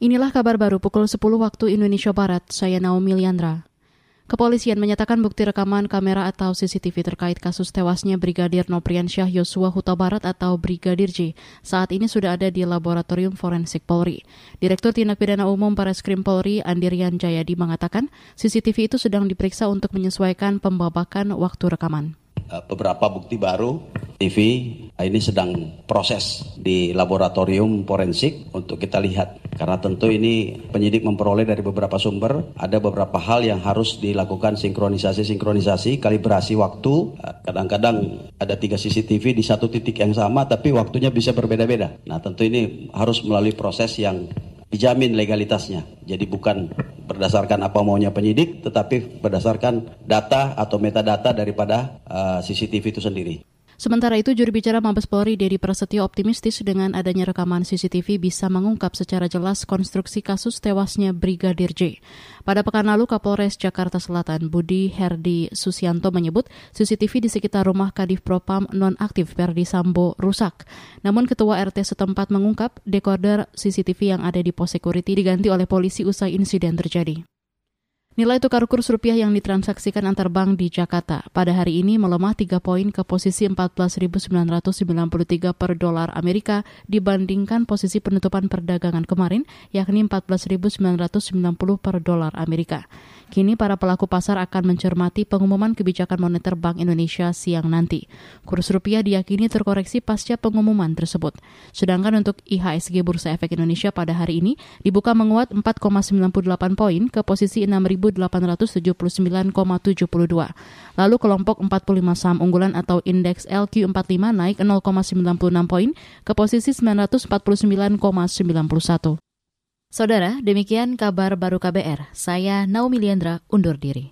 Inilah kabar baru pukul 10 waktu Indonesia Barat. Saya Naomi Liandra. Kepolisian menyatakan bukti rekaman kamera atau CCTV terkait kasus tewasnya Brigadir Nopriansyah Yosua Huta Barat atau Brigadir J saat ini sudah ada di Laboratorium Forensik Polri. Direktur Tindak Pidana Umum Krim Polri Andirian Jayadi mengatakan CCTV itu sedang diperiksa untuk menyesuaikan pembabakan waktu rekaman. Eh, beberapa bukti baru TV ini sedang proses di laboratorium forensik untuk kita lihat karena tentu ini penyidik memperoleh dari beberapa sumber ada beberapa hal yang harus dilakukan sinkronisasi sinkronisasi kalibrasi waktu eh, kadang-kadang ada tiga CCTV di satu titik yang sama tapi waktunya bisa berbeda-beda nah tentu ini harus melalui proses yang dijamin legalitasnya. Jadi bukan berdasarkan apa maunya penyidik, tetapi berdasarkan data atau metadata daripada uh, CCTV itu sendiri. Sementara itu, juri bicara Mabes Polri, Dedi Prasetyo, optimistis dengan adanya rekaman CCTV bisa mengungkap secara jelas konstruksi kasus tewasnya Brigadir J. Pada pekan lalu, Kapolres Jakarta Selatan, Budi Herdi Susianto menyebut CCTV di sekitar rumah Kadif Propam nonaktif Perdi Sambo rusak. Namun Ketua RT setempat mengungkap dekoder CCTV yang ada di pos security diganti oleh polisi usai insiden terjadi. Nilai tukar kurs rupiah yang ditransaksikan antar bank di Jakarta pada hari ini melemah 3 poin ke posisi 14.993 per dolar Amerika dibandingkan posisi penutupan perdagangan kemarin yakni 14.990 per dolar Amerika. Kini para pelaku pasar akan mencermati pengumuman kebijakan moneter Bank Indonesia siang nanti. Kurs rupiah diyakini terkoreksi pasca pengumuman tersebut. Sedangkan untuk IHSG Bursa Efek Indonesia pada hari ini dibuka menguat 4,98 poin ke posisi 6.879,72. Lalu kelompok 45 saham unggulan atau indeks LQ45 naik 0,96 poin ke posisi 949,91. Saudara, demikian kabar baru KBR. Saya Naomi Liandra undur diri.